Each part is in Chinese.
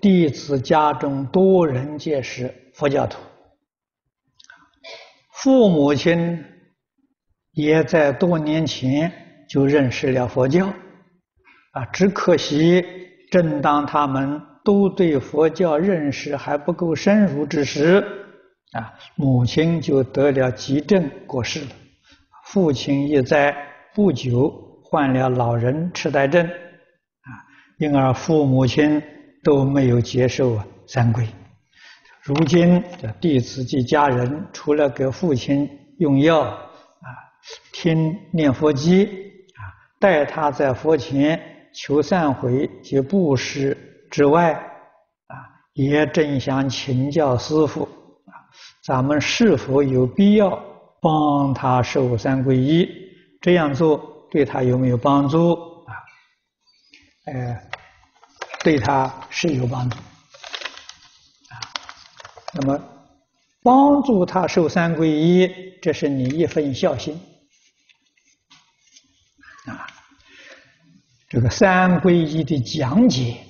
弟子家中多人皆是佛教徒，父母亲也在多年前就认识了佛教，啊，只可惜正当他们都对佛教认识还不够深入之时，啊，母亲就得了急症过世了，父亲也在不久患了老人痴呆症，啊，因而父母亲都没有接受啊三皈。如今的弟子及家人，除了给父亲用药，啊，听念佛机，啊，带他在佛前求忏悔及布施之外，啊，也正想请教师父。咱们是否有必要帮他受三皈依？这样做对他有没有帮助啊？呃，对他是有帮助啊。那么帮助他受三皈依，这是你一份孝心啊。这个三皈依的讲解，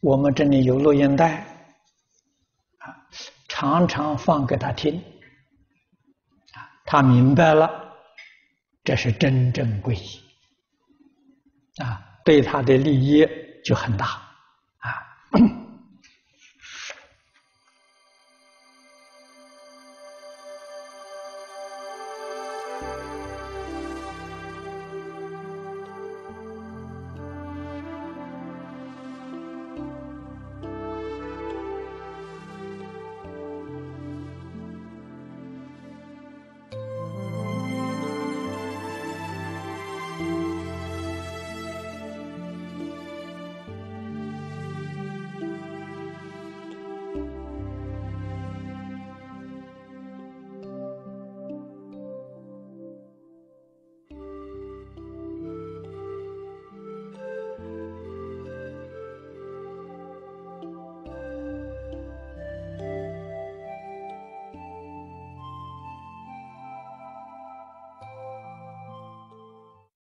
我们这里有录音带啊。常常放给他听，啊，他明白了，这是真正皈依，啊，对他的利益就很大，